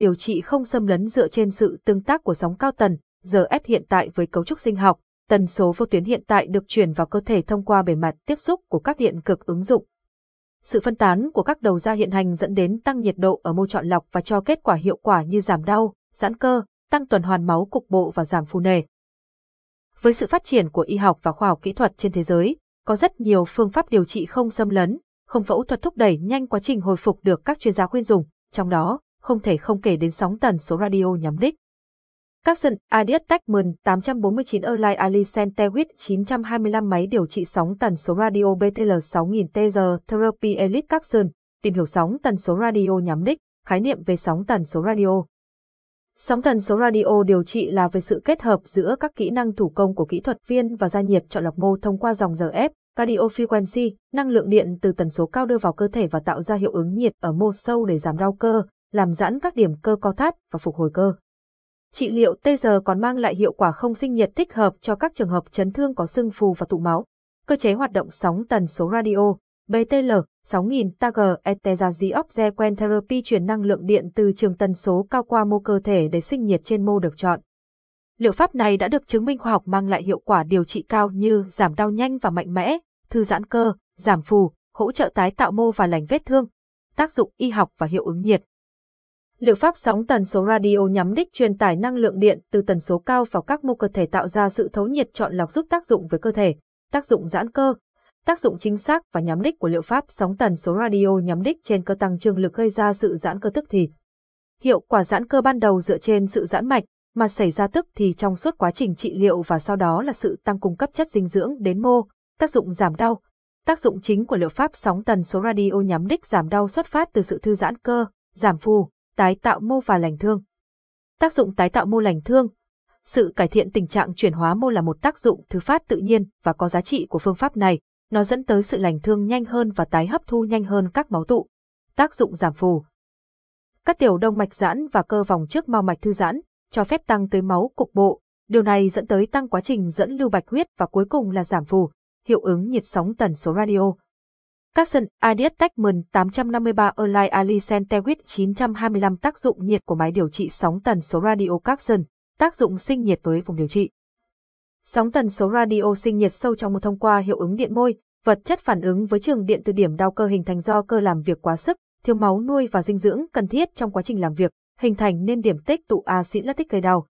điều trị không xâm lấn dựa trên sự tương tác của sóng cao tần, RF hiện tại với cấu trúc sinh học, tần số vô tuyến hiện tại được truyền vào cơ thể thông qua bề mặt tiếp xúc của các điện cực ứng dụng. Sự phân tán của các đầu ra hiện hành dẫn đến tăng nhiệt độ ở mô chọn lọc và cho kết quả hiệu quả như giảm đau, giãn cơ, tăng tuần hoàn máu cục bộ và giảm phù nề. Với sự phát triển của y học và khoa học kỹ thuật trên thế giới, có rất nhiều phương pháp điều trị không xâm lấn, không phẫu thuật thúc đẩy nhanh quá trình hồi phục được các chuyên gia khuyên dùng, trong đó, không thể không kể đến sóng tần số radio nhắm đích. Các Capson Adidas Techman 849 Erlai Ali Centewit 925 máy điều trị sóng tần số radio BTL 6000 TR Therapy Elite Capson, tìm hiểu sóng tần số radio nhắm đích, khái niệm về sóng tần số radio. Sóng tần số radio điều trị là về sự kết hợp giữa các kỹ năng thủ công của kỹ thuật viên và gia nhiệt chọn lọc mô thông qua dòng giờ ép radio frequency, năng lượng điện từ tần số cao đưa vào cơ thể và tạo ra hiệu ứng nhiệt ở mô sâu để giảm đau cơ, làm giãn các điểm cơ co thắt và phục hồi cơ. Trị liệu TR còn mang lại hiệu quả không sinh nhiệt thích hợp cho các trường hợp chấn thương có sưng phù và tụ máu. Cơ chế hoạt động sóng tần số radio, BTL, 6000 TG Etezaziopzequen Therapy truyền năng lượng điện từ trường tần số cao qua mô cơ thể để sinh nhiệt trên mô được chọn. Liệu pháp này đã được chứng minh khoa học mang lại hiệu quả điều trị cao như giảm đau nhanh và mạnh mẽ, thư giãn cơ, giảm phù, hỗ trợ tái tạo mô và lành vết thương, tác dụng y học và hiệu ứng nhiệt. Liệu pháp sóng tần số radio nhắm đích truyền tải năng lượng điện từ tần số cao vào các mô cơ thể tạo ra sự thấu nhiệt chọn lọc giúp tác dụng với cơ thể, tác dụng giãn cơ, tác dụng chính xác và nhắm đích của liệu pháp sóng tần số radio nhắm đích trên cơ tăng trương lực gây ra sự giãn cơ tức thì. Hiệu quả giãn cơ ban đầu dựa trên sự giãn mạch, mà xảy ra tức thì trong suốt quá trình trị liệu và sau đó là sự tăng cung cấp chất dinh dưỡng đến mô, tác dụng giảm đau. Tác dụng chính của liệu pháp sóng tần số radio nhắm đích giảm đau xuất phát từ sự thư giãn cơ, giảm phù, tái tạo mô và lành thương. Tác dụng tái tạo mô lành thương Sự cải thiện tình trạng chuyển hóa mô là một tác dụng thứ phát tự nhiên và có giá trị của phương pháp này, nó dẫn tới sự lành thương nhanh hơn và tái hấp thu nhanh hơn các máu tụ. Tác dụng giảm phù Các tiểu đông mạch giãn và cơ vòng trước mao mạch thư giãn, cho phép tăng tới máu cục bộ, điều này dẫn tới tăng quá trình dẫn lưu bạch huyết và cuối cùng là giảm phù, hiệu ứng nhiệt sóng tần số radio. Capson Ideas Techman 853 Online Ali Centewit 925 tác dụng nhiệt của máy điều trị sóng tần số radio Capson, tác dụng sinh nhiệt với vùng điều trị. Sóng tần số radio sinh nhiệt sâu trong một thông qua hiệu ứng điện môi, vật chất phản ứng với trường điện từ điểm đau cơ hình thành do cơ làm việc quá sức, thiếu máu nuôi và dinh dưỡng cần thiết trong quá trình làm việc, hình thành nên điểm tích tụ axit lactic gây đau.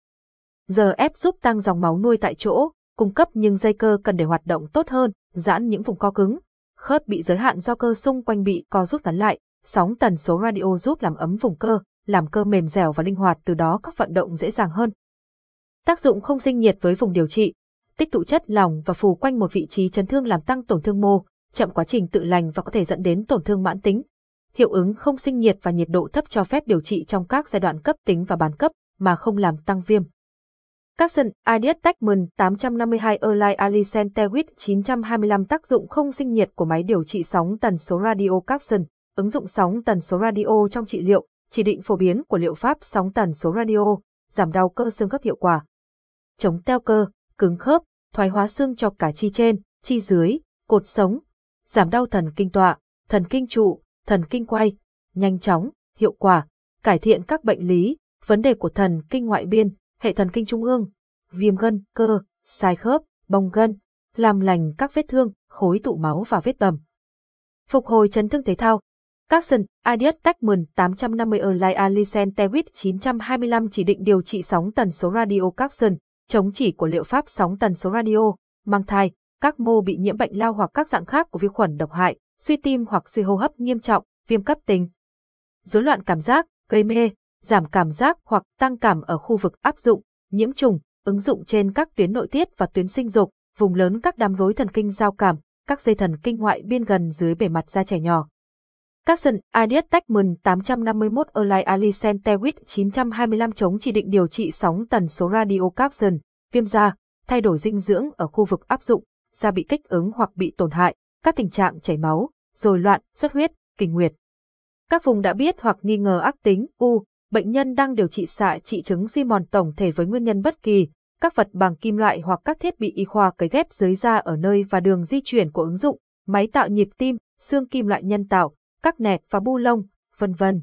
Giờ ép giúp tăng dòng máu nuôi tại chỗ, cung cấp nhưng dây cơ cần để hoạt động tốt hơn, giãn những vùng co cứng, khớp bị giới hạn do cơ xung quanh bị co rút ngắn lại, sóng tần số radio giúp làm ấm vùng cơ, làm cơ mềm dẻo và linh hoạt từ đó các vận động dễ dàng hơn. Tác dụng không sinh nhiệt với vùng điều trị, tích tụ chất lỏng và phù quanh một vị trí chấn thương làm tăng tổn thương mô, chậm quá trình tự lành và có thể dẫn đến tổn thương mãn tính. Hiệu ứng không sinh nhiệt và nhiệt độ thấp cho phép điều trị trong các giai đoạn cấp tính và bán cấp mà không làm tăng viêm. Capson Ideas Techman 852 Erlai Alicente with 925 tác dụng không sinh nhiệt của máy điều trị sóng tần số radio Capson, ứng dụng sóng tần số radio trong trị liệu, chỉ định phổ biến của liệu pháp sóng tần số radio, giảm đau cơ xương khớp hiệu quả. Chống teo cơ, cứng khớp, thoái hóa xương cho cả chi trên, chi dưới, cột sống, giảm đau thần kinh tọa, thần kinh trụ, thần kinh quay, nhanh chóng, hiệu quả, cải thiện các bệnh lý, vấn đề của thần kinh ngoại biên, hệ thần kinh trung ương, viêm gân, cơ, sai khớp, bong gân, làm lành các vết thương, khối tụ máu và vết bầm. Phục hồi chấn thương thể thao. Capson, Adidas Techman 850 Erlai Alicen Tewit 925 chỉ định điều trị sóng tần số radio Capson, chống chỉ của liệu pháp sóng tần số radio, mang thai, các mô bị nhiễm bệnh lao hoặc các dạng khác của vi khuẩn độc hại, suy tim hoặc suy hô hấp nghiêm trọng, viêm cấp tính. Rối loạn cảm giác, gây mê, giảm cảm giác hoặc tăng cảm ở khu vực áp dụng, nhiễm trùng, ứng dụng trên các tuyến nội tiết và tuyến sinh dục, vùng lớn các đám rối thần kinh giao cảm, các dây thần kinh ngoại biên gần dưới bề mặt da trẻ nhỏ. Capson Adidas Techman 851 Erlai Ali Centewit 925 chống chỉ định điều trị sóng tần số radio Capson, viêm da, thay đổi dinh dưỡng ở khu vực áp dụng, da bị kích ứng hoặc bị tổn hại, các tình trạng chảy máu, rồi loạn, xuất huyết, kinh nguyệt. Các vùng đã biết hoặc nghi ngờ ác tính, u, bệnh nhân đang điều trị xạ trị chứng suy mòn tổng thể với nguyên nhân bất kỳ, các vật bằng kim loại hoặc các thiết bị y khoa cấy ghép dưới da ở nơi và đường di chuyển của ứng dụng, máy tạo nhịp tim, xương kim loại nhân tạo, các nẹt và bu lông, vân vân.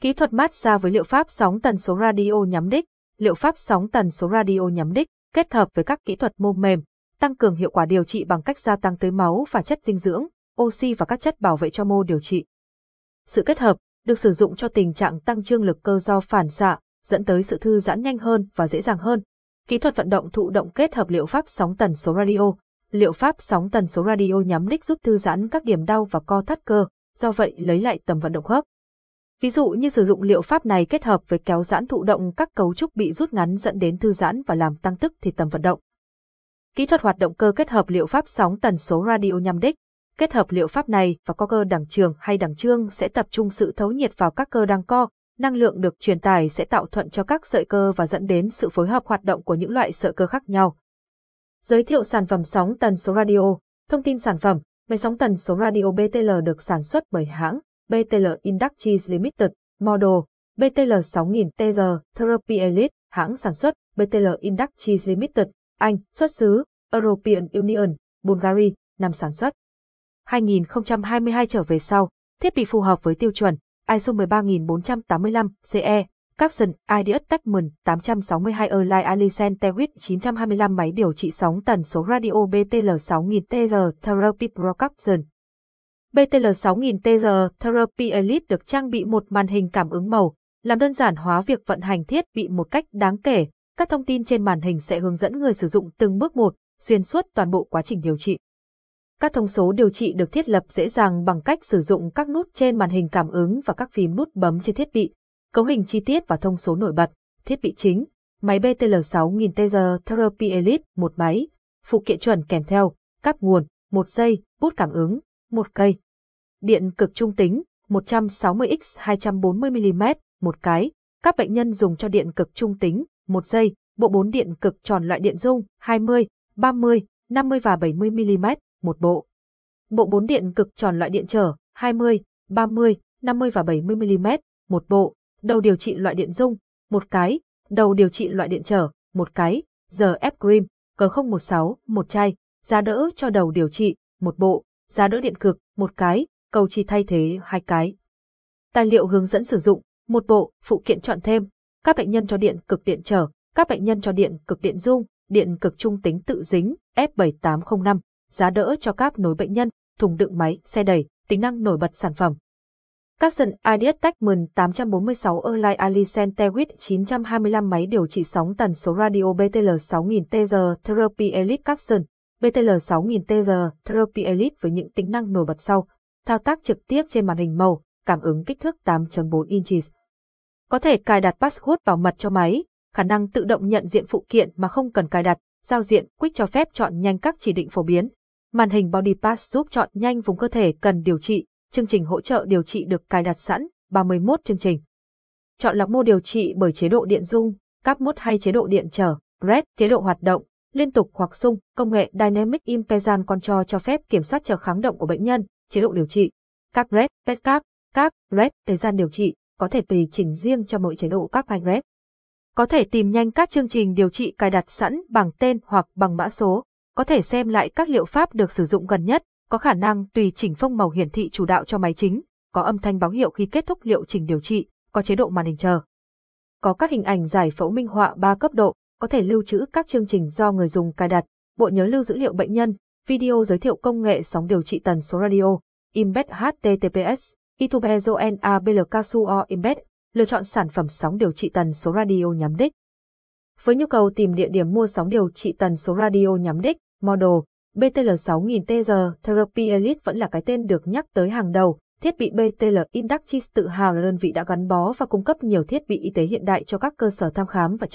Kỹ thuật massage với liệu pháp sóng tần số radio nhắm đích, liệu pháp sóng tần số radio nhắm đích kết hợp với các kỹ thuật mô mềm, tăng cường hiệu quả điều trị bằng cách gia tăng tới máu và chất dinh dưỡng, oxy và các chất bảo vệ cho mô điều trị. Sự kết hợp được sử dụng cho tình trạng tăng trương lực cơ do phản xạ, dẫn tới sự thư giãn nhanh hơn và dễ dàng hơn. Kỹ thuật vận động thụ động kết hợp liệu pháp sóng tần số radio. Liệu pháp sóng tần số radio nhắm đích giúp thư giãn các điểm đau và co thắt cơ, do vậy lấy lại tầm vận động khớp. Ví dụ như sử dụng liệu pháp này kết hợp với kéo giãn thụ động các cấu trúc bị rút ngắn dẫn đến thư giãn và làm tăng tức thì tầm vận động. Kỹ thuật hoạt động cơ kết hợp liệu pháp sóng tần số radio nhằm đích. Kết hợp liệu pháp này và co cơ đẳng trường hay đẳng trương sẽ tập trung sự thấu nhiệt vào các cơ đang co, năng lượng được truyền tải sẽ tạo thuận cho các sợi cơ và dẫn đến sự phối hợp hoạt động của những loại sợi cơ khác nhau. Giới thiệu sản phẩm sóng tần số radio. Thông tin sản phẩm, máy sóng tần số radio BTL được sản xuất bởi hãng BTL Industries Limited, model BTL 6000TR, Therapy Elite, hãng sản xuất BTL Industries Limited, Anh, xuất xứ European Union, Bulgaria, năm sản xuất. 2022 trở về sau, thiết bị phù hợp với tiêu chuẩn ISO 13485 CE, Capson Ideas Techman 862 Erlai Alicent Tewit 925 máy điều trị sóng tần số radio BTL 6000TR Therapy Pro Capson. BTL 6000TR Therapy Elite được trang bị một màn hình cảm ứng màu, làm đơn giản hóa việc vận hành thiết bị một cách đáng kể. Các thông tin trên màn hình sẽ hướng dẫn người sử dụng từng bước một, xuyên suốt toàn bộ quá trình điều trị. Các thông số điều trị được thiết lập dễ dàng bằng cách sử dụng các nút trên màn hình cảm ứng và các phím nút bấm trên thiết bị. Cấu hình chi tiết và thông số nổi bật, thiết bị chính, máy BTL 6000TR Therapy Elite, một máy, phụ kiện chuẩn kèm theo, cáp nguồn, một dây, bút cảm ứng, một cây. Điện cực trung tính, 160x 240mm, một cái. Các bệnh nhân dùng cho điện cực trung tính, một dây, bộ 4 điện cực tròn loại điện dung, 20, 30, 50 và 70mm, một bộ. Bộ bốn điện cực tròn loại điện trở, 20, 30, 50 và 70mm, một bộ. Đầu điều trị loại điện dung, một cái. Đầu điều trị loại điện trở, một cái. Giờ ép cream, G016, một chai. Giá đỡ cho đầu điều trị, một bộ. Giá đỡ điện cực, một cái. Cầu chỉ thay thế, hai cái. Tài liệu hướng dẫn sử dụng, một bộ, phụ kiện chọn thêm. Các bệnh nhân cho điện cực điện trở, các bệnh nhân cho điện cực điện dung, điện cực trung tính tự dính, F7805, giá đỡ cho cáp nối bệnh nhân, thùng đựng máy, xe đẩy, tính năng nổi bật sản phẩm. Capson IDS Techman 846 Erlai Alicent Tewit 925 máy điều trị sóng tần số radio BTL 6000TR Therapy Elite Capson BTL 6000TR Therapy Elite với những tính năng nổi bật sau, thao tác trực tiếp trên màn hình màu, cảm ứng kích thước 8.4 inches. Có thể cài đặt password bảo mật cho máy, khả năng tự động nhận diện phụ kiện mà không cần cài đặt, giao diện Quick cho phép chọn nhanh các chỉ định phổ biến. Màn hình Body Pass giúp chọn nhanh vùng cơ thể cần điều trị, chương trình hỗ trợ điều trị được cài đặt sẵn, 31 chương trình. Chọn lọc mô điều trị bởi chế độ điện dung, cáp mốt hay chế độ điện trở, RED, chế độ hoạt động, liên tục hoặc sung, công nghệ Dynamic Impedance Control cho phép kiểm soát trở kháng động của bệnh nhân, chế độ điều trị. cáp RED, PET cap, cáp, RED, thời gian điều trị, có thể tùy chỉnh riêng cho mỗi chế độ cáp hay RED. Có thể tìm nhanh các chương trình điều trị cài đặt sẵn bằng tên hoặc bằng mã số, có thể xem lại các liệu pháp được sử dụng gần nhất, có khả năng tùy chỉnh phông màu hiển thị chủ đạo cho máy chính, có âm thanh báo hiệu khi kết thúc liệu trình điều trị, có chế độ màn hình chờ. Có các hình ảnh giải phẫu minh họa 3 cấp độ, có thể lưu trữ các chương trình do người dùng cài đặt, bộ nhớ lưu dữ liệu bệnh nhân, video giới thiệu công nghệ sóng điều trị tần số radio, embed https, itubezo nabl casuo embed, lựa chọn sản phẩm sóng điều trị tần số radio nhắm đích. Với nhu cầu tìm địa điểm mua sóng điều trị tần số radio nhắm đích, model BTL 6000TR Therapy Elite vẫn là cái tên được nhắc tới hàng đầu. Thiết bị BTL Inductis tự hào là đơn vị đã gắn bó và cung cấp nhiều thiết bị y tế hiện đại cho các cơ sở thăm khám và